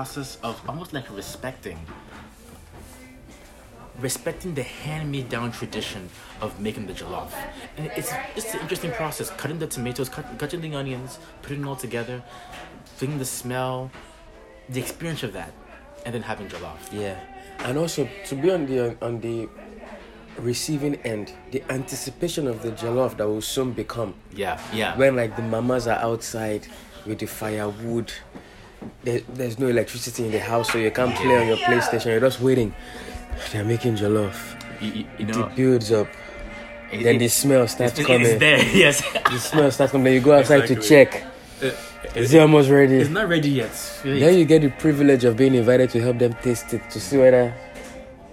process of almost like respecting respecting the hand-me-down tradition of making the jollof. And it's it's an interesting process. Cutting the tomatoes, cut, cutting the onions, putting it all together, feeling the smell, the experience of that, and then having jollof. Yeah, and also to be on the on the receiving end, the anticipation of the jollof that will soon become Yeah, yeah. when like the mamas are outside with the firewood. There, there's no electricity in the house, so you can't play on your PlayStation. You're just waiting. They're making jollof. you, you, you It builds up. it- Then it- the smell starts it's, coming. it's there. Yes. The smell starts coming. Then you go outside to Exactly. check. Is it almost ready? It's not ready yet. Then you get the privilege of being invited to help them taste it to see whether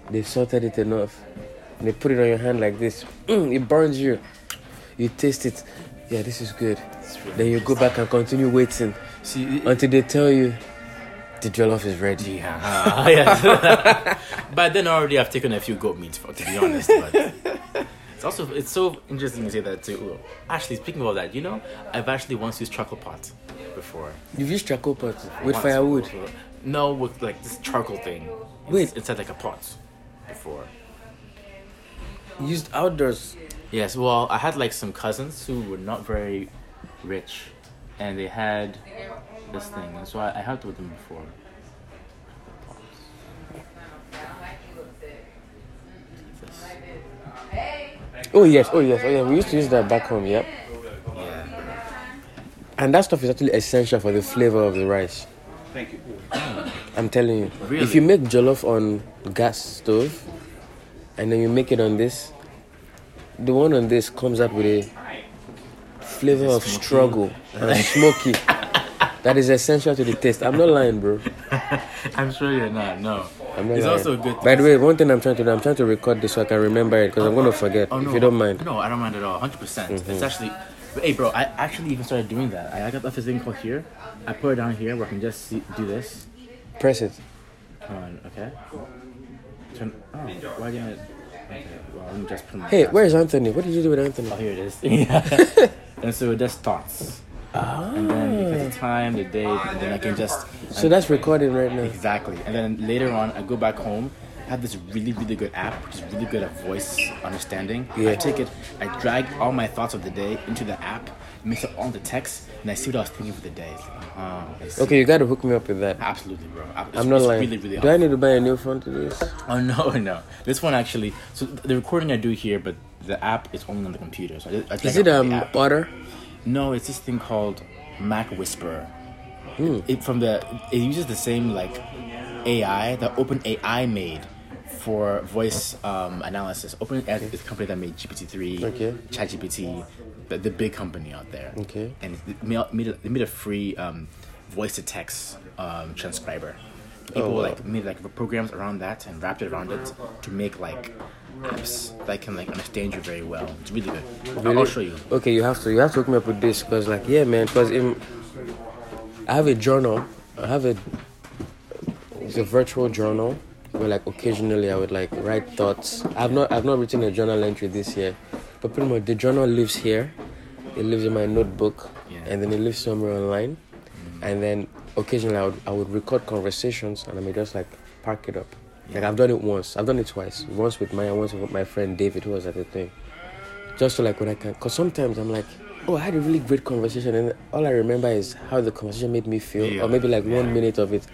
they salted it enough. And they put it on your hand like this. Mm, it burns you. You taste it. Yeah, this is good. Really Then you go back and continue waiting See, until they tell you the jollof is ready. Yeah. Uh, yeah. but then already I've taken a few goat meats, for, to be honest. But it's also it's so interesting to say that too. Actually, speaking of that, you know, I've actually once used charcoal pot before. You've used charcoal pot with Once firewood. before. No, with like this charcoal thing. Wait. It's inside like a pot before. You used outdoors. Yes, well, I had like some cousins who were not very rich, and they had this thing, and so I, I helped with them before. Oh yes, oh yes, oh yeah. We used to use that back home. Yep. Yeah. And that stuff is actually essential for the flavor of the rice. Thank you. I'm telling you. Really? If you make jollof on gas stove and then you make it on this, the one on this comes up with a flavor of smoky? struggle and smoky. that is essential to the taste. I'm not lying, bro. I'm sure you're not. No. I'm not It's lying. also a good. By the way, one thing I'm trying to do, I'm trying to record this so I can remember it because I'm gonna forget. Oh, no. If you don't mind. No, I don't mind at all. 100%. Mm-hmm. It's actually. but, Hey, bro, I actually even started doing that. I got this thing called here. I put it down here where I can just see, do this. Press it. Come on, okay. Turn. Oh, why didn't it? Okay, well, let me just put my. Hey, where's Anthony? What did you do with Anthony? Oh, here it is. And so it just starts. Ah. And then put the time, the date, and then I can just. So that's recording right now. Exactly. And then later on, I go back home. I have this really, really good app, which is really good at voice understanding. Yeah. I take it, I drag all my thoughts of the day into the app, mix up all the text, and I see what I was thinking for the day. Uh-huh, Okay, you gotta hook me up with that. Absolutely, bro. It's- I'm not lying. Really, really do I need to buy a new phone to this? Oh no, no. This one actually. So the recording I do here, but the app is only on the computer. So I, I Is it um. Otter? No, it's this thing called Mac Whisperer. Hmm. It from the it uses the same like AI that OpenAI made for voice um, analysis. OpenAI is the company that made GPT three, Okay. ChatGPT, the, the big company out there. Okay. And it made a, they made a free um, voice to text um, transcriber. People Oh, wow. like made like programs around that and wrapped it around it to make like apps that can like understand you very well. It's really good. I'll- I'll show you. Okay, you have to you have to hook me up with this because like yeah, man. Because in I have a journal. I have a it's a virtual journal where like occasionally I would like write thoughts. I've not I've not written a journal entry this year, but pretty much the journal lives here. It lives in my notebook, Yeah. and then it lives somewhere online, mm. and then occasionally I would I would record conversations and I may just like park it up. Like I've done it once. I've done it twice. Once with Maya, once with my friend David, who was at the thing just so like when I can, because sometimes I'm like, oh, I had a really great conversation, and all I remember is how the conversation made me feel, Yeah. or maybe like one minute of it.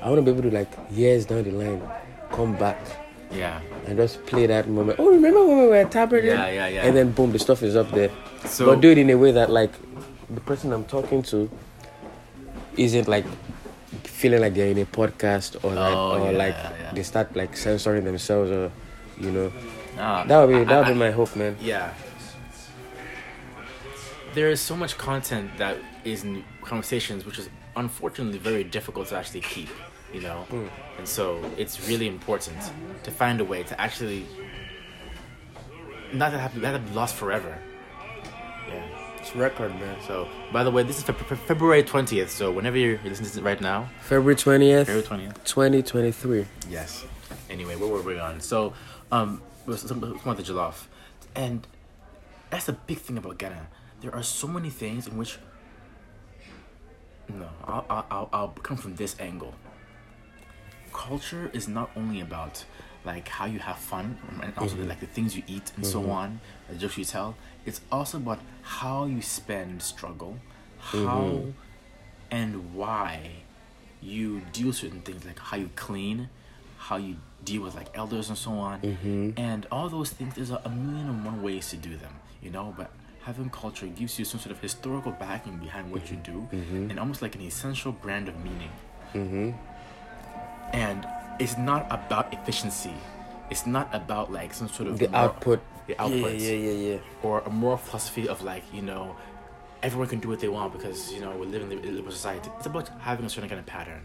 I want to be able to like years down the line, come back Yeah. and just play that moment. Oh, remember when we were tapping? Yeah, yeah, yeah. And then boom, the stuff is up there. So but do it in a way that like the person I'm talking to isn't like feeling like they're in a podcast or like Oh, or yeah, like yeah, they start like censoring themselves or you know that would be I- that would I- be my hope, man. Yeah. There is so much content that is in conversations, which is unfortunately very difficult to actually keep, you know? Hmm. And so it's really important to find a way to actually not to have, not to be lost forever. Yeah. It's record, man. So, by the way, this is Fe- Fe- February 20th, so whenever you're listening to it right now, February twentieth. February 20th. 2023. Yes. Anyway, where were we on? So, um, some, of the jollof, and that's the big thing about Ghana. There are so many things in which. No, I'll I'll, I'll come from this angle. culture is not only about like how you have fun and also Mhm. like the things you eat and so Mhm. on, the jokes you tell. It's also about how you spend struggle, how Mhm. and why you deal certain things, like how you clean, how you deal with like elders and so on, Mm-hmm. and all those things. There's a, million and one ways to do them, you know. But having culture gives you some sort of historical backing behind what you do, Mhm. and almost like an essential brand of meaning. Mm-hmm. And it's not about efficiency. It's not about like some sort of The moral- output. the outputs, Yeah, yeah, yeah, yeah. or a moral philosophy of like you know, everyone can do what they want because you know we live in a liberal society. It's about having a certain kind of pattern,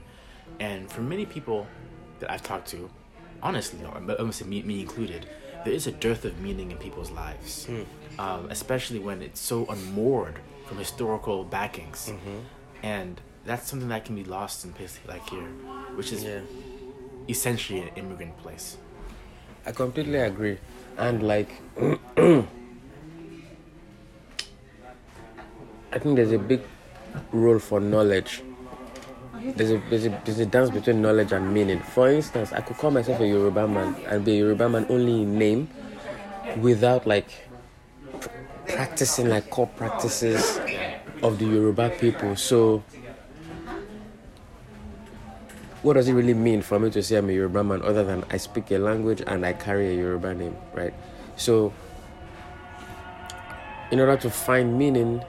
and for many people that I've talked to, honestly, no, I'm gonna me, me included, there is a dearth of meaning in people's lives, Hmm. um, especially when it's so unmoored from historical backings, Mm-hmm. and that's something that can be lost in places like here, which is Yeah. Essentially an immigrant place. I completely agree. And like I think there's a big role for knowledge. There's a, there's a there's a dance between knowledge and meaning. For instance, I could call myself a Yoruba man and be a Yoruba man only in name without like pr- practicing like core practices of the Yoruba people. So what does it really mean for me to say I'm a Yoruba man other than I speak a language and I carry a Yoruba name, right? So, in order to find meaning,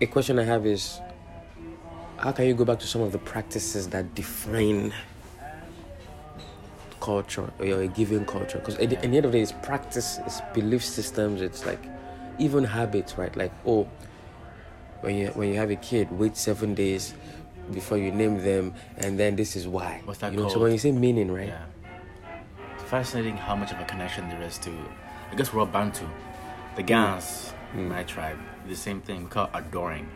a question I have is how can you go back to some of the practices that define culture or a given culture? Because at, the- end of the day, it's practice, it's belief systems, it's like even habits, right? Like, oh, when you when you have a kid, wait seven days before you name them, and then this is why. What's that you know, so when you say meaning, right? Yeah. It's fascinating how much of a connection there is to, I guess we're all Bantu. The Gans, Mm. my tribe, the same thing. We call it outdooring.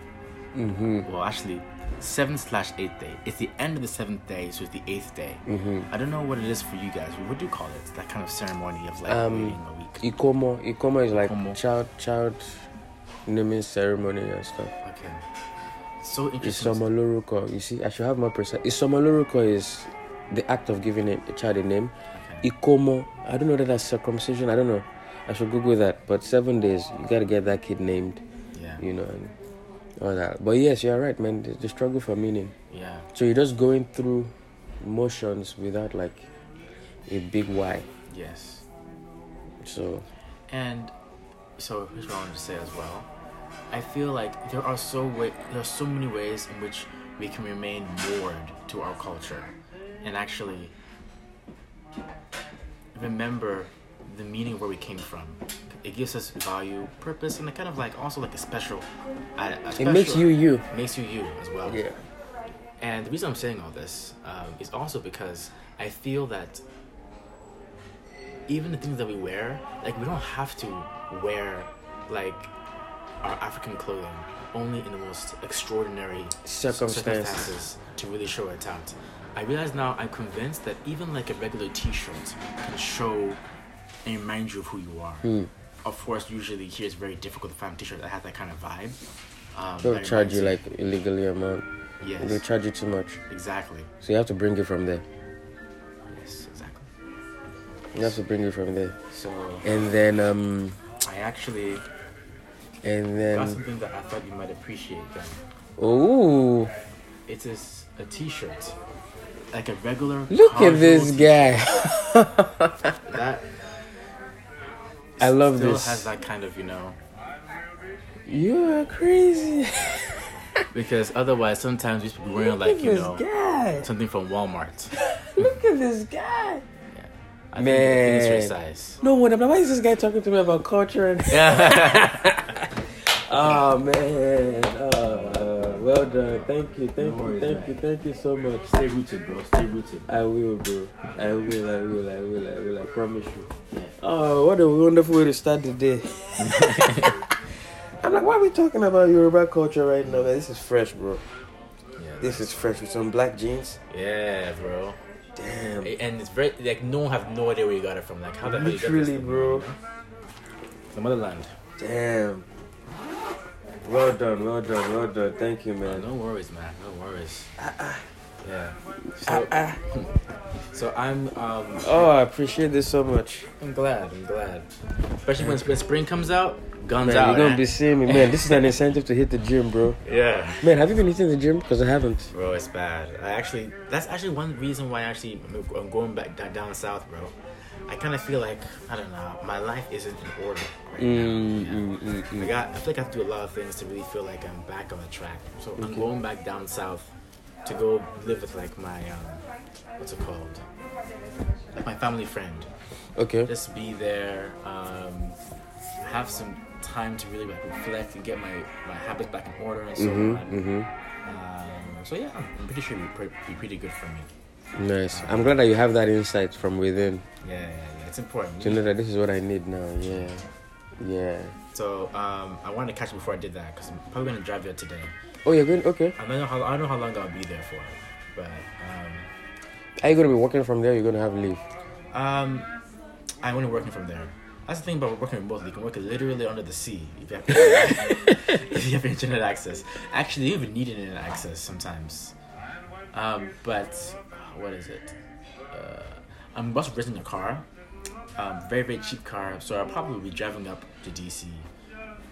Mm-hmm. Well, actually, seventh slash eighth day. It's the end of the seventh day, so it's the eighth day. Mm-hmm. I don't know what it is for you guys. What do you call it? That kind of ceremony of like Um, waiting a week. Ikomo, Ikomo is like Ikomo. child child naming ceremony and stuff. Okay. So interesting. Isomoloruko, you see, I should have more precise. Isomoloruko is the act of giving a, child a name. Okay. Ikomo, I don't know that that's circumcision. I don't know. I should Google that. But seven days, you gotta get that kid named, Yeah. you know, and all that. But yes, you're right, man. The, the struggle for meaning. Yeah. So you're just going through motions without like a big why. Yes. So And so here's what I wanted to say as well. I feel like there are so way, there are so many ways in which we can remain moored to our culture, and actually remember the meaning of where we came from. It gives us value, purpose, and a kind of like also like a special. A, a it makes you you. makes you you as well. Yeah. And the reason I'm saying all this um, is also because I feel that even the things that we wear, like we don't have to wear like our African clothing only in the most extraordinary Circumstance. circumstances to really show it out. I realize now I'm convinced that even like a regular T-shirt can show and remind you of who you are. Hmm. Of course, usually here it's very difficult to find a T-shirt that has that kind of vibe. Um, They'll charge you like illegally amount. yes, They charge you too much. exactly. So you have to bring it from there. Yes, exactly. You have to bring it from there. So And then um I actually and got then something that I thought you might appreciate. Then oh it is a T-shirt, like a regular. look at this guy. t-shirt. That I love still this. has that kind of you know You are crazy. because otherwise sometimes we to be wearing look like you know guy. something from Walmart. Look at this guy. I think- think it's Man. your size. No wonder. Why is this guy talking to me about culture and Oh man. Oh, well done. Thank you. Thank No you. worries, Thank man. you. Thank you so much. Stay rooted, bro. Stay rooted. I will, bro. I will. I will. I will. I will. I promise you. Yeah. Oh, what a wonderful way to start the day. I'm like, why are we talking about Yoruba culture right now? Man, this is fresh, bro. Yeah. This is fresh with some black jeans. Yeah, bro. Damn. And it's very like no one have no idea where you got it from. Like how the hell you got this Literally, bro. The motherland. Damn. Well done, well done, well done. Thank you, man. no worries, man. No worries. Yeah. So, so I'm um Oh, I appreciate this so much. I'm glad. I'm glad. Especially when, when spring comes out, guns Man, out. you're gonna man. be seeing me, man. This is an incentive to hit the gym, bro. yeah. Man, have you been hitting the gym? Because I haven't. Bro, it's bad. I actually, that's actually one reason why I actually I'm going back down south, bro. I kind of feel like I don't know, my life isn't in order right Mm, now. mm, mm, I mm. got, I feel like I have to do a lot of things to really feel like I'm back on the track. So I'm going back down south to go live with like my um, what's it called? Like my family friend. Okay. Just be there, um, have some time to really like reflect and get my my habits back in order and so Mhm, on. mhm. Um, so yeah, I'm I'm pretty sure it'd be pretty good for me. Nice. I'm glad that you have that insight from within Yeah, yeah, yeah. It's important. to know that this is what I need now. Yeah. Yeah. So um, I wanted to catch you before I did that because I'm probably gonna drive there today. Oh, you're going. Okay. I don't know how I don't know how long I'll be there for, but um, Are you gonna be working from there? You're gonna have leave. um, I'm only working from there. That's the thing about working remotely. You can work literally under the sea if you have, if you have internet access. Actually, you even need internet access sometimes. Um, but what is it? Uh, I'm also renting a car, um, very very cheap car. So I'll probably be driving up to DC,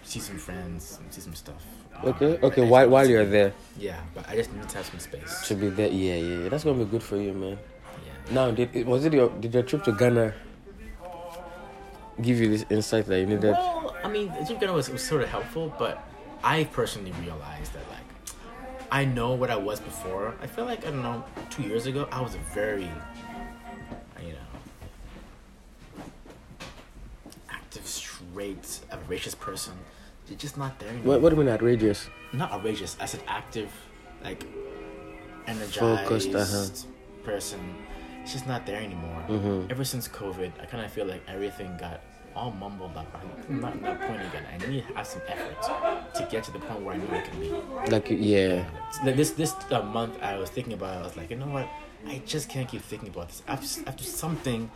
see some friends, see some stuff. Okay. Um, Okay. While while you're there, Yeah, but I just need to have some space. to be there. Yeah, yeah. yeah. That's gonna be good for you, man. Yeah. Now, did was it your did your trip to Ghana give you this insight that you needed? Well, I mean, the trip to Ghana was, was sort of helpful, but I personally realized that like I know what I was before. I feel like I don't know, two years ago I was a very, you know, active, straight, outrageous person. It's just not there anymore. What What do you mean outrageous? Not outrageous. I said active, like energized Focused, uh-huh. person. It's just not there anymore. Mhm. Ever since COVID, I kind of feel like everything got all mumbled up. I'm not at that point again. I need to have some effort to get to the point where I know I can be. Like yeah. This this uh, month, I was thinking about. it. I was like, you know what? I just can't keep thinking about this. I have to, I have to something.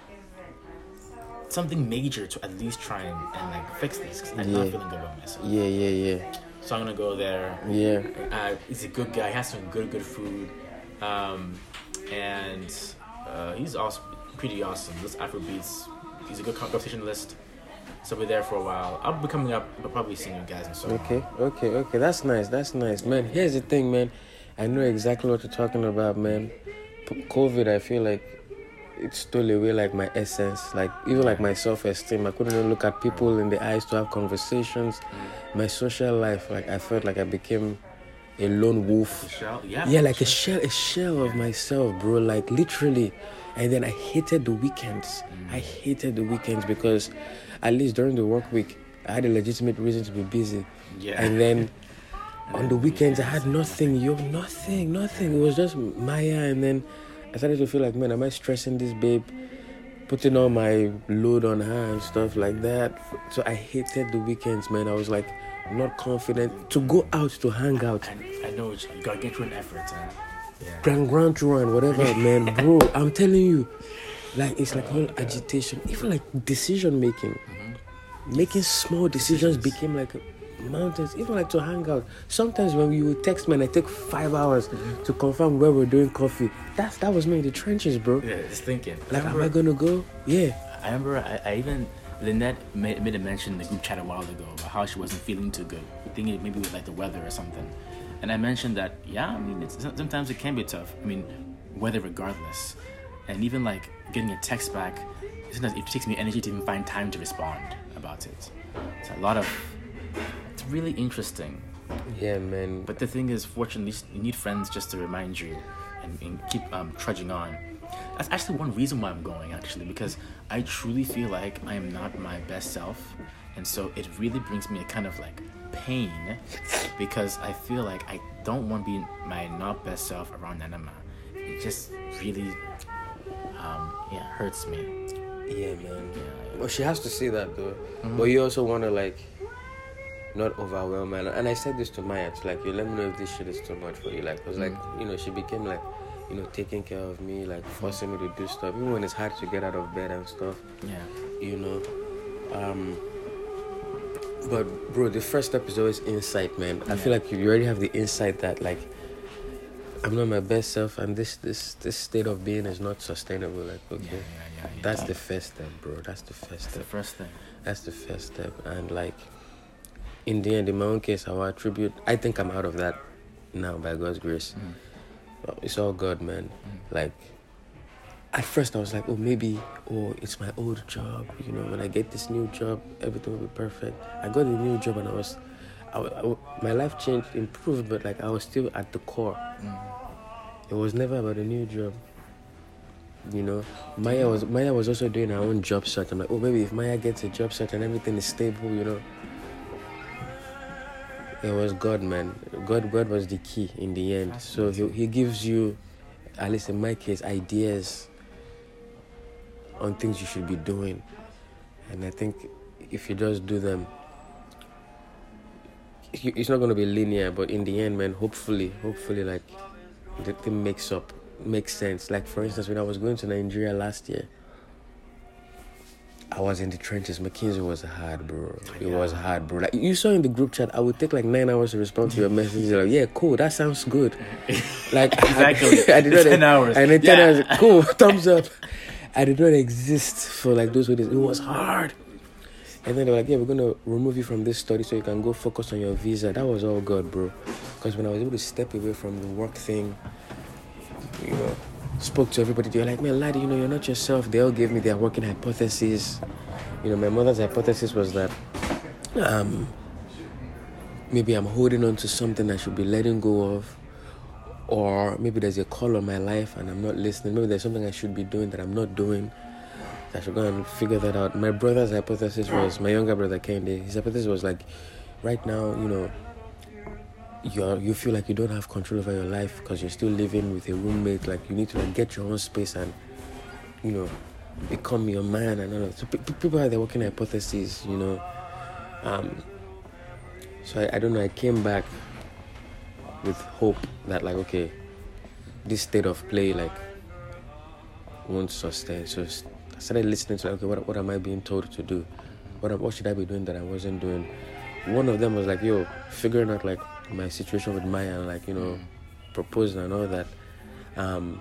Something major to at least try and, and like fix this because I'm not Yeah. feeling good about myself. Yeah, yeah, yeah. So I'm gonna go there. Yeah. Uh, he's a good guy. He has some good, good food, um, and uh, he's also pretty awesome. This Afrobeats. He's a good conversationalist. So we're there for a while. I'll be coming up. I'll probably seeing you guys and so. Okay, okay, okay. That's nice. That's nice, man. Here's the thing, man. I know exactly what you're talking about, man. COVID, I feel like it stole away like my essence, like even like my self-esteem. I couldn't even look at people in the eyes to have conversations. My social life, like I felt like I became a lone wolf. Michelle, yeah. Yeah, like a shell, a shell of myself, bro. Like literally. And then I hated the weekends. Mm. I hated the weekends because, at least during the work week, I had a legitimate reason to be busy. Yeah. And then on the weekends, I had nothing, yo, nothing, nothing. It was just Maya. And then I started to feel like, man, am I stressing this babe? Putting all my load on her and stuff like that. So I hated the weekends, man. I was like, not confident to go out to hang out. And I know you gotta get through an effort. Huh? Yeah. Grand Grand Run, whatever, man, bro. I'm telling you, like it's like all agitation, even like decision making, mm-hmm. making small decisions became like mountains. Even like to hang out. Sometimes when you would text me, and I take five hours mm-hmm. to confirm where we're doing coffee. That's that was me in the trenches, bro. Yeah, just thinking. Like, am I gonna go? Yeah. I remember I, I even Lynette made, made a mention in the group chat a while ago about how she wasn't feeling too good, thinking maybe with like the weather or something. And I mentioned that yeah, I mean it's, sometimes it can be tough. I mean, weather regardless, and even like getting a text back, sometimes it takes me energy to even find time to respond about it. It's a lot of. It's really interesting. Yeah, man. But the thing is, fortunately, you need friends just to remind you and, and keep um, trudging on. That's actually one reason why I'm going, actually, because I truly feel like I am not my best self. And so it really brings me a kind of like pain because I feel like I don't want to be my not best self around Anima. It just really, um, yeah, hurts me. yeah, man. Yeah. Well, she has to see that though. But you also want to like not overwhelm her. And I said this to Maya. It's like, you let me know if this shit is too much for you. Like, cause like you know, she became like, you know, taking care of me, like forcing me to do stuff, even when it's hard to get out of bed and stuff. Yeah. You know. Um. But bro, the first step is always insight, man. I feel like you already have the insight that like I'm not my best self, and this this this state of being is not sustainable. Like, okay, Yeah, yeah, yeah, that's the first step, bro. That's the first That's the step. first thing. That's the first step, and like, in the end, in my own case, I will attribute. I think I'm out of that now by God's grace. Mm. It's all God, man. Mm. Like, at first I was like, oh, maybe, oh, it's my old job. You know, when I get this new job, everything will be perfect. I got a new job and I was, I, I my life changed, improved, but like I was still at the core. Mm. It was never about a new job. You know, Maya was Maya was also doing her own job search. I'm like, oh, maybe if Maya gets a job search and everything is stable, you know. It was God, man. God, God was the key in the end. So he he gives you, at least in my case, ideas on things you should be doing, and I think if you just do them, it's not going to be linear. But in the end, man, hopefully, hopefully, like the thing makes up, makes sense. Like for instance, when I was going to Nigeria last year, I was in the trenches. McKinsey was hard, bro. It was hard, bro. Like you saw in the group chat, I would take like nine hours to respond to your message. Like, yeah, cool, that sounds good. Like Exactly. I, did not. 10 hours. And then ten Yeah. hours. Cool, thumbs up. I did not exist for like those days. It was hard. And then they were like, yeah, we're gonna remove you from this study so you can go focus on your visa. That was all God, bro. Because when I was able to step away from the work thing, you know, spoke to everybody. They were like, man, laddie, you know, you're not yourself. They all gave me their working hypotheses. You know, my mother's hypothesis was that um, maybe I'm holding on to something I should be letting go of. Or maybe there's a call on my life and I'm not listening. Maybe there's something I should be doing that I'm not doing. I should go and figure that out. My brother's hypothesis was, my younger brother Kende, his hypothesis was like, right now, you know, you're, you feel like you don't have control over your life because you're still living with a roommate. Like you need to like get your own space and, you know, become your man and all that. So pe- pe- people have their working hypotheses, you know. Um, so I, I don't know. I came back with hope that like okay, this state of play like won't sustain. So I started listening to like, okay, what what am I being told to do? What what should I be doing that I wasn't doing? One of them was like, yo, figuring out like my situation with Maya and like you know, proposing and all that. Um,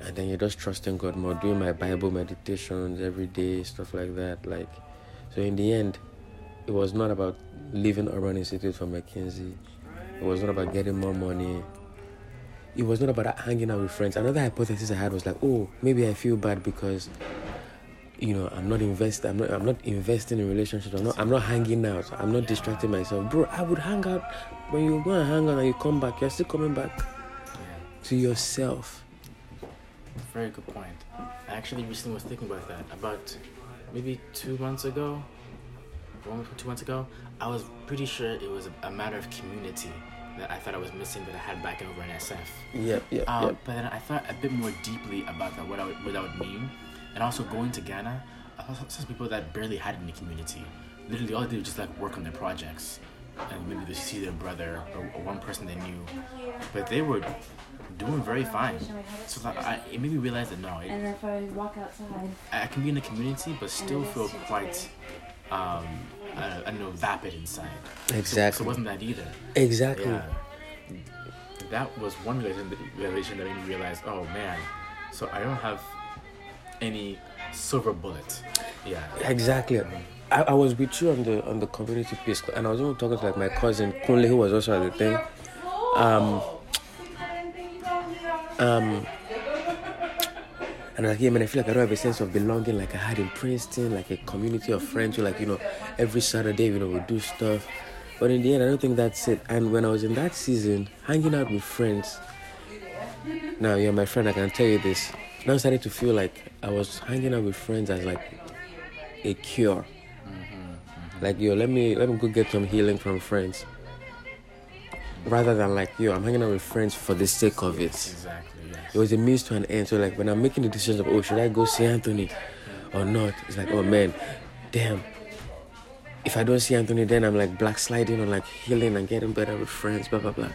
and then you're just trusting God more, doing my Bible meditations every day, stuff like that. Like, so in the end, it was not about leaving Urban Institute for McKinsey. It was not about getting more money. It was not about hanging out with friends. Another hypothesis I had was like, oh, maybe I feel bad because, you know, I'm not invest. I'm not. I'm not investing in relationships. I'm not. I'm not hanging out. I'm not distracting myself, bro. I would hang out when you go and hang out and you come back. You're still coming back to yourself. Very good point. I actually recently was thinking about that. About maybe two months ago, one two months ago, I was pretty sure it was a, a matter of community that I thought I was missing that I had back in over in SF. Yep. Yep. Um, yep. But then I thought a bit more deeply about that, what, I would, what that would mean. And also going to Ghana, I saw some people that barely had any community. Literally, all they did was just like work on their projects. And maybe they see their brother or, or one person they knew. But they were doing very fine. So that I, it made me realize that no, it, And if I walk outside, I can be in the community, but still feel quite, um, I, I don't know, vapid inside. So- So, Exactly. it wasn't that either. Exactly. Yeah. That was one realization that made me realize, oh man, so I don't have any silver bullet. Yeah. Exactly. I, I was with you on the on the community piece, and I was even talking to like my cousin Kunle, who was also at the thing. Um, um, and I was like, yeah, man, I feel like I don't have a sense of belonging like I had in Princeton, like a community of friends who, like, you know, every Saturday, you know, we do stuff. But in the end, I don't think that's it. And when I was in that season, hanging out with friends, now you're my friend, I can tell you this. Now I started to feel like I was hanging out with friends as like a cure. Mm-hmm, mm-hmm. Like yo, let me let me go get some healing from friends. Rather than like yo, I'm hanging out with friends for the sake of it. Exactly. Yes. It was a means to an end. So like when I'm making the decisions of oh should I go see Anthony or not, it's like oh man, damn. If I don't see Anthony, then I'm like black sliding on like healing and getting better with friends, blah blah blah.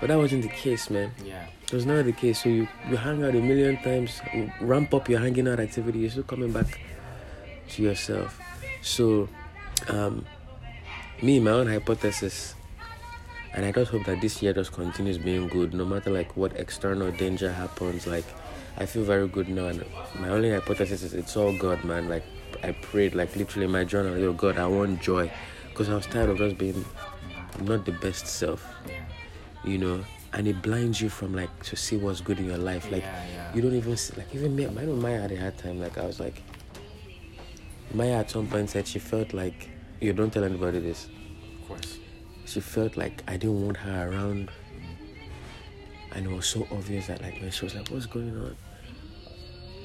But that wasn't the case, man. Yeah. It was not the case. So you, you hang out a million times, ramp up your hanging out activity, you're still coming back to yourself. So, um, me, my own hypothesis, and I just hope that this year just continues being good, no matter like what external danger happens. Like, I feel very good now, and my only hypothesis is it's all God, man. Like, I prayed, like literally in my journal, yo, God, I want joy, because I was tired of just being not the best self, you know. And it blinds you from like to see what's good in your life. Like, yeah, yeah. you don't even see, like even me. I know Maya had a hard time. Like, I was like, Maya at some point said she felt like you don't tell anybody this of course. She felt like I didn't want her around. And it was so obvious that like when she was like, What's going on?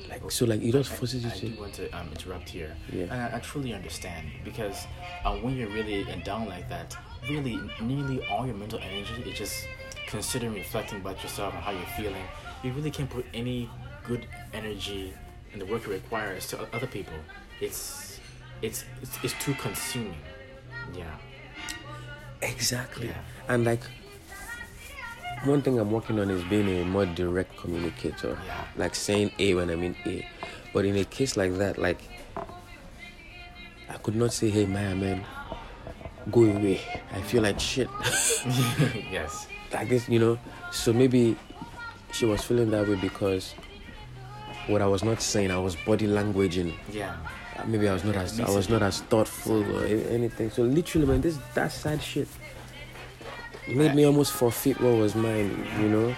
Like so like it just forces you I, I do want to um, interrupt here. Yeah. And I, I truly understand because uh, when you're really down like that, really nearly all your mental energy is just considering reflecting about yourself and how you're feeling. You really can't put any good energy in the work it requires to other people. It's it's it's, it's too consuming. Yeah. Exactly. Yeah. And like one thing I'm working on is being a more direct communicator. Yeah. Like saying A when I mean A. But in a case like that, like I could not say, Hey Maya man, go away. I feel like shit. yes. like this, you know. So maybe she was feeling that way because what I was not saying, I was body languaging. Yeah. Maybe I was not as I was not as thoughtful or anything. So literally, man, this that sad shit made me almost forfeit what was mine. You know,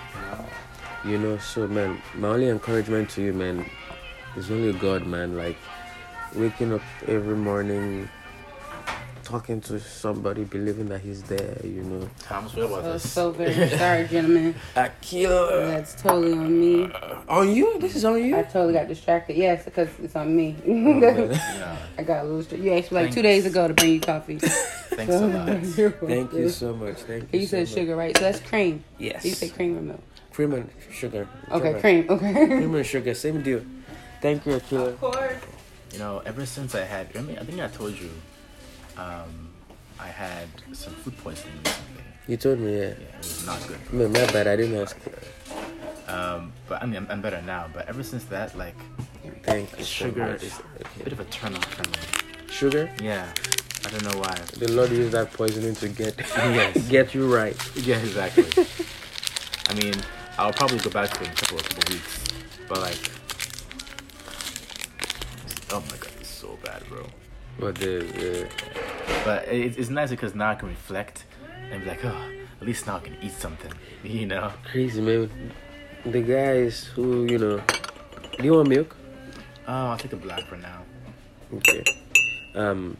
you know. So man, my only encouragement to you, man, is only God, man. Like waking up every morning, talking to somebody, believing that He's there. You know, Thomas, what about So, this? so very sorry, gentlemen. Akila. That's totally on me. Uh, on you? This is on you? I totally got distracted. Yes, because it's on me. Oh, yeah. I got a little. Str- you asked me like two days ago to bring you coffee. Thanks a lot. Thank you so much. Thank you. You said so sugar, right? So that's cream. Yes. You said cream or milk? cream and sugar. Okay, Whichever. cream. Okay. Cream and sugar, same deal. Thank you, Akila. Of course. You know, ever since I had, I, mean, I think I told you, um, I had some food poisoning recently. You told me, yeah. Yeah, it was not good. Man, my bad. I didn't ask. Um, but I mean, I'm, I'm better now. But ever since that, like, Thank so sugar much. is a bit of a turn off for me. Sugar. Yeah, I don't know why. The Lord used that poisoning to get Yes. get you right. Yeah, exactly. I mean, I'll probably go back to it in a couple of couple weeks, but like, oh my But the, the But it, it's nice because now I can reflect and be like, oh, at least now I can eat something, you know? crazy man, the guys who you know. Do you want milk? Oh, I'll take a black for now. Okay. Um.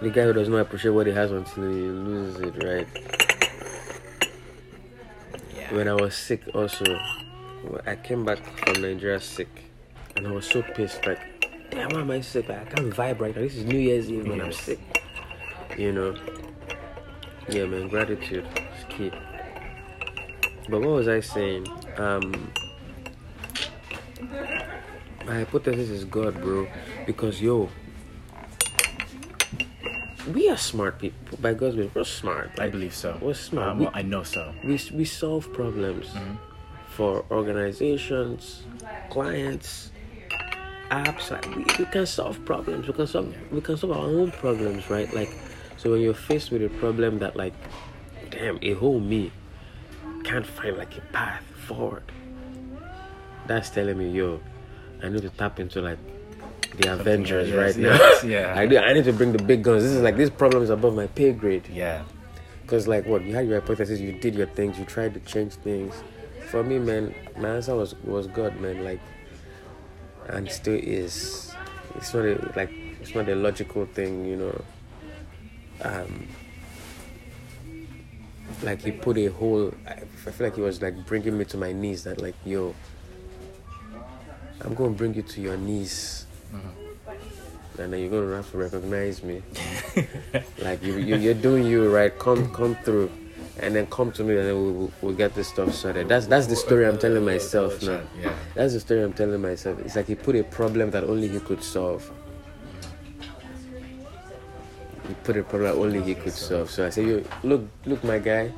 The guy who does not appreciate what he has until he loses it, right? Yeah. when I was sick also I came back from Nigeria sick and I was so pissed like damn why am I sick? I can't vibe right now. This is New Year's Eve when I'm sick. You know? Yeah man gratitude is key. But what was I saying? Um my hypothesis is God bro. Because yo we are smart people by God's will we're smart I believe so. we're smart. Um, We- I know so. we, we solve problems for organizations, clients, apps. Like we, we can solve problems. We can solve we can solve our own problems, right? Like so when you're faced with a problem that like damn a whole me can't find like a path forward. That's telling me, yo, I need to tap into like the Avengers yes, right yes, now. yeah. I do I need to bring the big guns. This is like this problem is above my pay grade. Yeah. Because, like, what you had your hypothesis, you did your things, you tried to change things. For me, man, my answer was was God, man. Like, and still is. It's not a like. It's not a logical thing, you know. Um. Like he put a whole. I, I feel like he was like bringing me to my knees. That like, yo, I'm gonna bring you to your knees, and then you're gonna have to recognize me. Like you, you, you're doing you right. Come, come through, and then come to me, and then we'll, we'll, get this stuff sorted. That's that's the story I'm telling myself now. Yeah. That's the story I'm telling myself. It's like he put a problem that only he could solve. He put a problem that only he could solve. So I say, yo, look, look, my guy,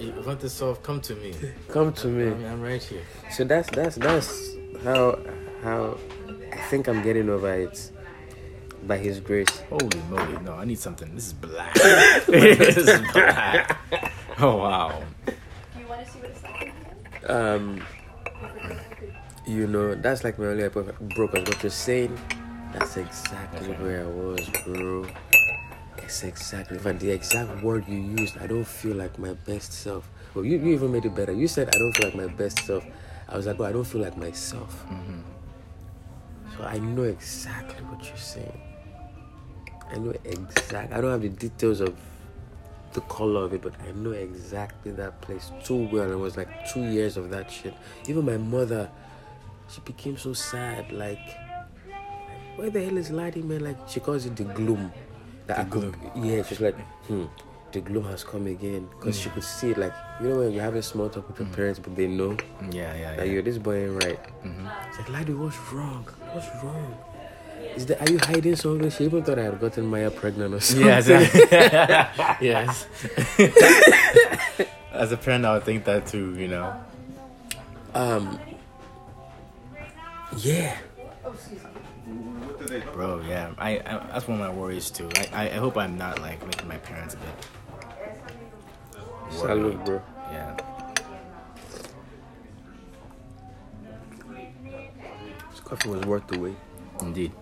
You you want to solve? Come to me. come to me. I'm, I'm right here. So that's that's that's how how I think I'm getting over it by His grace. Holy moly! No, I need something. This is black. this is black. Oh wow. Do you want to see what it's like? Um, you know, that's like my only episode broke as what you're saying. That's exactly where I was, bro. It's exactly, but the exact word you used, I don't feel like my best self. Well, you, you even made it better. You said I don't feel like my best self. I was like, well, I don't feel like myself. So I know exactly what you're saying. I know exact. I don't have the details of the color of it, but I know exactly that place too well. It was like two years of that shit. Even my mother, she became so sad. Like, where the hell is Laddie, man? Like, she calls it the gloom. That The I could- gloom. yeah, she's like, hmm, the gloom has come again. Because she could see it, like, you know, when you have a small talk with your parents, but they know Yeah, yeah, that yeah. yo, this boy ain't right. It's like, Laddie, what's wrong? What's wrong? Is that are you hiding something? She even thought I had gotten Maya pregnant or something. Yes. yes. As a parent, I would think that too. You know. Um. Yeah. Bro, yeah, I, I that's one of my worries too. I, I, I hope I'm not like making my parents a bit. Salute, bro. Yeah. This coffee was worth the wait. Indeed.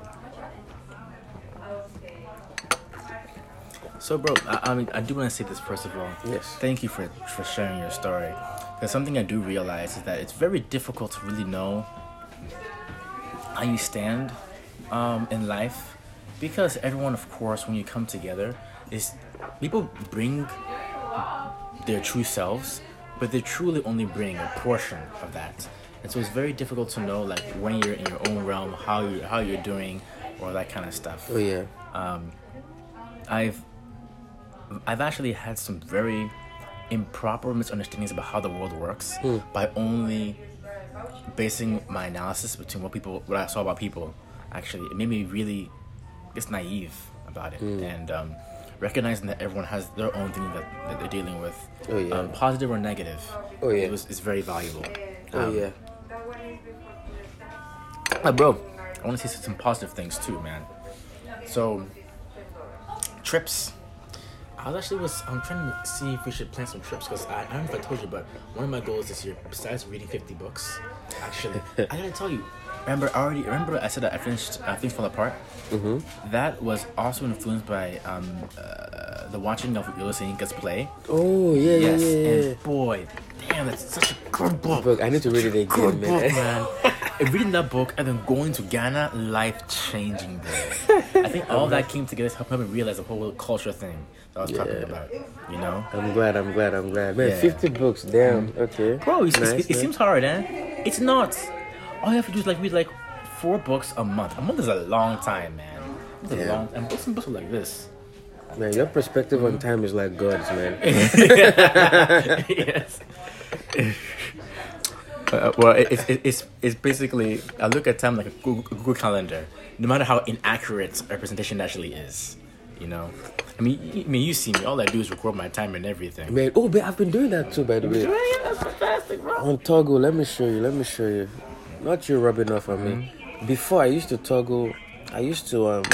So, bro, I, I mean, I do want to say this first of all. Yes. Thank you for for sharing your story. Because something I do realize is that it's very difficult to really know how you stand um, in life, because everyone, of course, when you come together, is people bring their true selves, but they truly only bring a portion of that. And so it's very difficult to know like when you're in your own realm, how you how you're doing, or that kind of stuff. Oh yeah. Um, I've I've actually had some very improper misunderstandings about how the world works by only basing my analysis between what people what I saw about people. Actually, it made me really just naive about it and um, recognizing that everyone has their own thing that, that they're dealing with, Oh, yeah. um, positive or negative. Oh, yeah. it was it's very valuable. Oh Um, yeah. uh, bro, I want to see some positive things too, man. So, trips. I was actually was I'm trying to see if we should plan some trips because I, I don't know if I told you, but one of my goals this year, besides reading 50 books, actually, I gotta tell you. Remember, I already remember I said that I finished uh, Things Fall Apart. Mm-hmm. That was also influenced by um, uh, the watching of Ulysses Inca's play. Oh yeah, Yes, yeah, yeah, yeah. and boy, damn, that's such a good book Look, I need to read it again, good again, book, man. man. Reading that book and then going to Ghana, life changing, bro. I think all that came together to help me realize the whole culture thing that I was talking about. You know, I'm glad. I'm glad. I'm glad. Man, Yeah. 50 books. Damn. Okay. bro, Nice, it's, it seems hard, eh? It's not. All you have to do is like read like four books a month. A month is a long time, man. It's a Yeah. long. And books and books are like this. Man, your perspective on time is like God's, man. yes. Uh, well, it, it, it- it's it's basically I look at time like a Google, Google calendar. No matter how inaccurate representation actually is, you know. I mean, y- I mean, you see me. All I do is record my time and everything. Man, oh, but I've been doing that too, by the way. That's fantastic, bro. On Toggl, let me show you. Let me show you. Not you rubbing off on me. Before I used to toggle, I used to um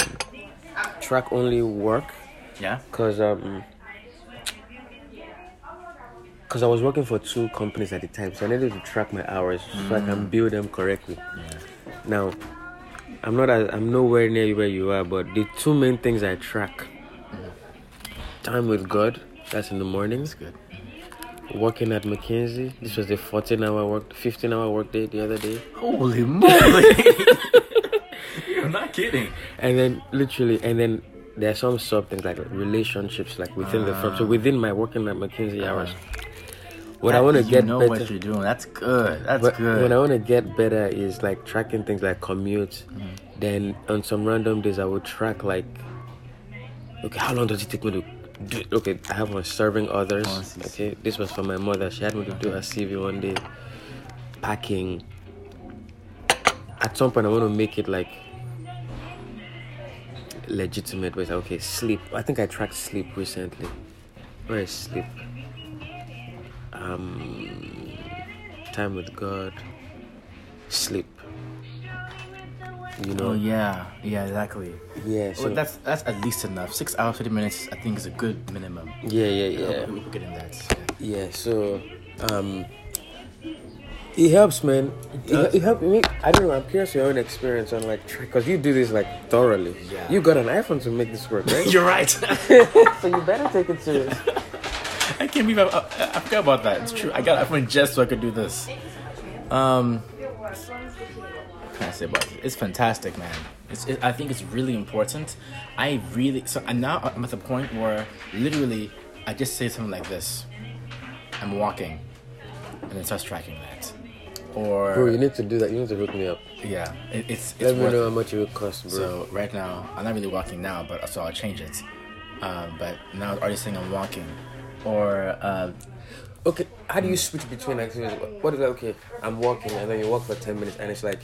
track only work Yeah. because um because I was working for two companies at the time, so I needed to track my hours so I can bill them correctly. Now, I'm not as, I'm nowhere near where you are, but the two main things I track: time with God, that's in the mornings. Good. Working at McKinsey, this was the 14 hour work, 15 hour work day the other day, Holy moly! You're not kidding. and then literally, and then there are some sub things like relationships, like within the firm. So within my working at McKinsey hours, what I want to get know better. what you're doing. That's good. That's good. when I want to get better is like tracking things like commute. Mm. Then on some random days I would track like, okay, how long does it take me to do? it? Okay, I have one serving others. Oh, Okay, this was for my mother. She had me to do her CV one day. Packing. At some point I want to make it like legitimate. But okay, sleep. I think I tracked sleep recently. Where is sleep? Um, time with God, sleep. You know. Oh yeah, yeah, exactly. Yeah. So well, that's that's at least enough. Six hours, thirty minutes, I think, is a good minimum. yeah, yeah, yeah. we, we could get in that. Yeah. Yeah, so um it helps, man. It, does. it helps me. I don't know. I'm curious your own experience on like because you do this like thoroughly. Yeah. You got an iPhone to make this work, right? You're right. so you better take it serious. I can't believe I, I, I forgot about that. It's true. I got iPhone just so I could do this. Um, can I say about it? It's fantastic, man. It's, it, I think it's really important. I really so and now I'm at the point where literally I just say something like this. I'm walking, and it starts tracking that. Or Bro, you need to do that. You need to hook me up. yeah, it, it's it's Let me know how much it will cost, bro. So right now, I'm not really walking now, but so I'll change it. Um, but now it's already saying I'm walking, or uh, okay, how do you switch between activities? What is that? Okay, I'm walking, and then you walk for ten minutes, and it's like,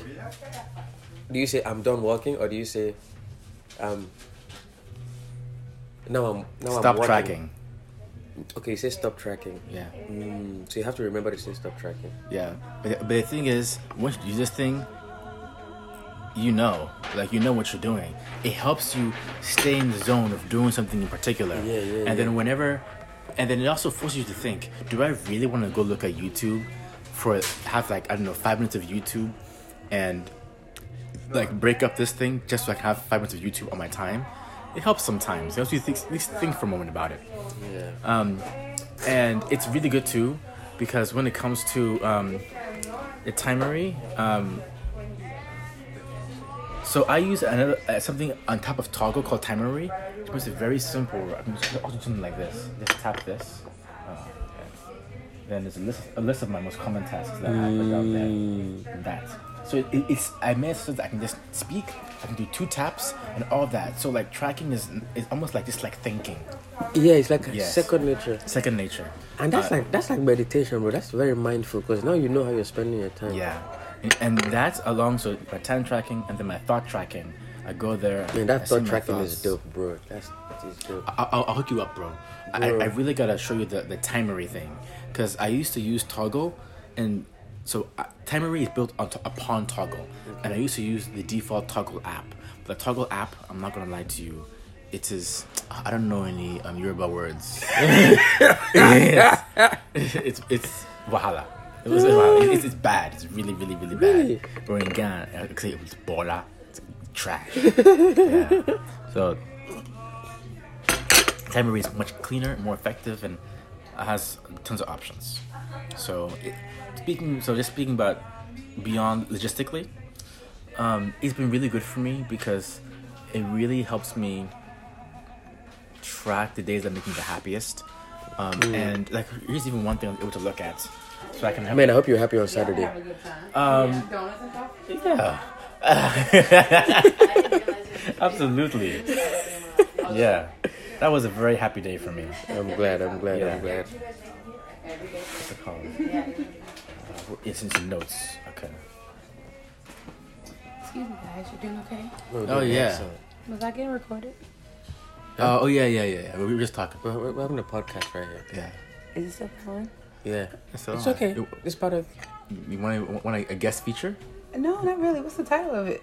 do you say I'm done walking, or do you say, um, now I'm now I'm stop tracking. Okay, you say stop tracking. Yeah, Mm, so you have to remember to say stop tracking. yeah. But, but the thing is, once you do this thing, you know, like you know what you're doing. It helps you stay in the zone of doing something in particular. Yeah, yeah, And then whenever, and then it also forces you to think: Do I really want to go look at YouTube for have like I don't know five minutes of YouTube, and like break up this thing just so I can have five minutes of YouTube on my time? It helps sometimes. It helps you think, at least think for a moment about it. Yeah. Um, and it's really good too because when it comes to um, the timery, um, so I use another uh, something on top of Toggl called timery, which makes it very simple. I can just also do something like this. Just tap this. Okay. Then there's a list, a list of my most common tasks that I put out there. That. So it, it's I made it so that I can just speak. I can do two taps and all that. So like tracking is is almost like just like thinking, Yeah, it's like Yes. second nature, second nature. and that's Uh, like that's like meditation, bro. That's very mindful because now you know how you're spending your time. Yeah, and, and that's along so my time tracking and then my thought tracking. I go there. Man, I that see thought tracking is dope, bro. That's dope. I- I'll, I'll hook you up, bro. I, Bro. I really gotta show you the the timery thing because I used to use Toggl, and so uh, timery is built on upon Toggl, and I used to use the default Toggl app. But the Toggl app, I'm not gonna lie to you, it is I don't know any um, Yoruba words. it's, it's it's wahala. It was. It's, it's bad. It's really really really bad. Really? Bro, in Ghana, I say it was bola. It's trash. yeah. So Timery is much cleaner, more effective, and has tons of options. So, it, speaking, so just speaking about beyond logistically, um, it's been really good for me because it really helps me track the days that make me the happiest. Um, And like, here's even one thing I'm able to look at, so I can have. Man, I hope you're happy on Saturday. Um, Donuts and coffee? yeah. Absolutely. Yeah. That was a very happy day for me. I'm glad. I'm glad. Yeah. I'm glad. What's it called? Uh, it's in some notes. Okay. Excuse me, guys. You doing okay? Oh, yeah. Was I getting recorded? Uh, oh yeah, yeah, yeah, yeah. We were just talking. We're, we're we're having a podcast right here. Yeah. Is it still going? Yeah. It's, It's okay. You, It's part of. you want want a, a guest feature? No, not really. What's the title of it?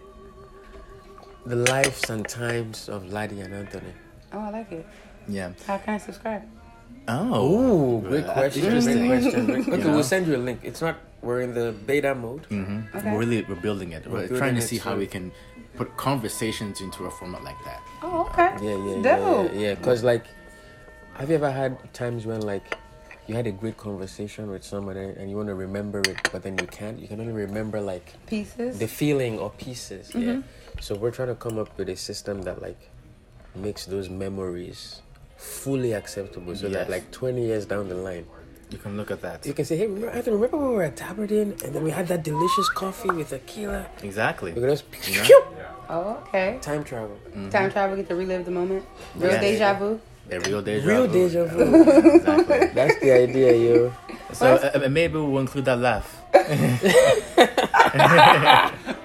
The lives and times of Laddie and Anthony. Oh, I like it. Yeah. How can I subscribe? Oh. Ooh, great question. interesting. Great question. Great- Okay, You we'll send you a link. It's not. We're in the beta mode. Mm-hmm. Okay. We're really we're building it. We're, We're trying to see how so- we can put conversations into a format like that. Oh, okay. Yeah, yeah, yeah, Dope. yeah, yeah. Cause like, have you ever had times when like you had a great conversation with someone and and you want to remember it, but then you can't? You can only remember like Pieces. the feeling or pieces. Yeah. Mm-hmm. So we're trying to come up with a system that like makes those memories fully acceptable, so that like twenty years down the line, You can look at that. you can say, "Hey, remember, Anthony, remember when we were at Tabard Inn and then we had that delicious coffee with tequila?" Exactly. We can just You know? oh, okay. time travel. Mm-hmm. Time travel, get to relive the moment. Real Yes. deja vu. A real deja Real vu. deja vu. exactly. That's the idea, yo. So uh, maybe we'll include that laugh.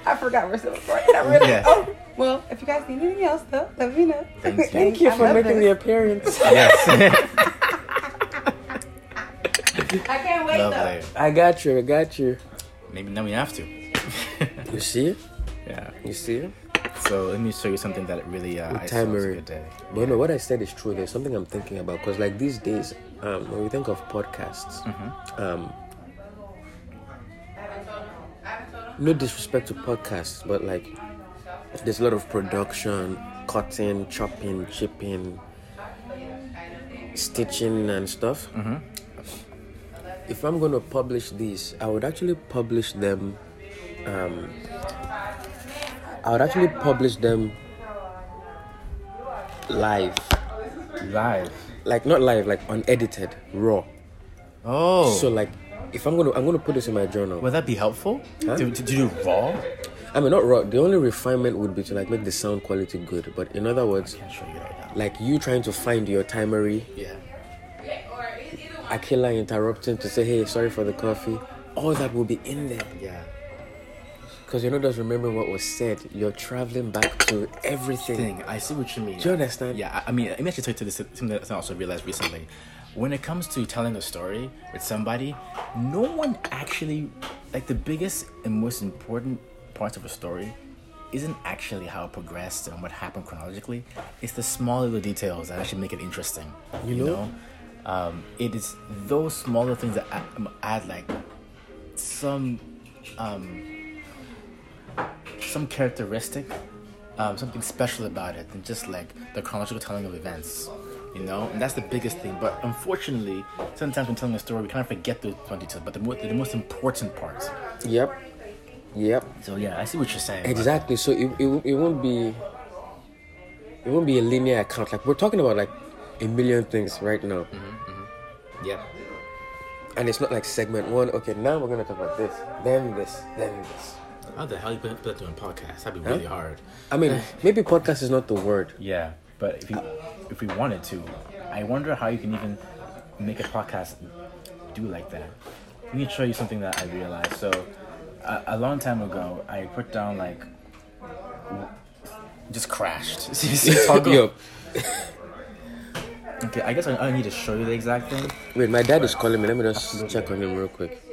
I forgot we're still recording. I really. Yes. Oh, well, if you guys need anything else, though, let me know. Thank you. Thank you for making this. the appearance. Yes. I can't wait Lovely. I got you. I got you. Maybe now we have to. You see? Yeah. You see? So let me show you something that really uh, I saw a Timer. good day. But no, what I said is true. There's something I'm thinking about because, like these days, um, when we think of podcasts, um, no disrespect to podcasts, but like there's a lot of production, cutting, chopping, chipping, stitching, and stuff. If I'm going to publish these, I would actually publish them. Um, I would actually publish them live Live. like not live, like unedited, raw. Oh. So like, if I'm gonna, I'm gonna put this in my journal. would that be helpful? Huh? To, to do raw? I mean, not raw. The only refinement would be to like make the sound quality good. But in other words, right like you trying to find your timery, Yeah. Akila interrupting to say, "Hey, sorry for the coffee." All that will be in there Yeah. Because you're not just remembering what was said. You're traveling back to everything. Thing. I see what you mean. Do you understand? Yeah, I- I mean, let me actually tell you to this something that I also realized recently. When it comes to telling a story with somebody, no one actually, like, the biggest and most important parts of a story isn't actually how it progressed and what happened chronologically. It's the small little details that actually make it interesting. You, know? know? Um, it is those smaller things that add, add like some um, some characteristic, um, something special about it than just like the chronological telling of events, you know. And that's the biggest thing. But unfortunately, sometimes when telling a story, we kind of forget those details, but the, mo- the most important parts. Yep. Yep. So yeah, I see what you're saying. Exactly. So it, it, it won't be it won't be a linear account. Like we're talking about like a million things right now. Yeah. And it's not like segment one, okay, now we're gonna talk about this, then this, then this. How the hell you put, put that to a podcast? That'd be really hard. I mean, maybe podcast is not the word. Yeah, but if you if we wanted to, I wonder how you can even make a podcast do like that. Let me show you something that I realized. So, a, a long time ago, I put down like just crashed. See, see, Toggl? Okay, I guess I, I need to show you the exact thing. wait, my dad is calling me. Let me just check on him real quick.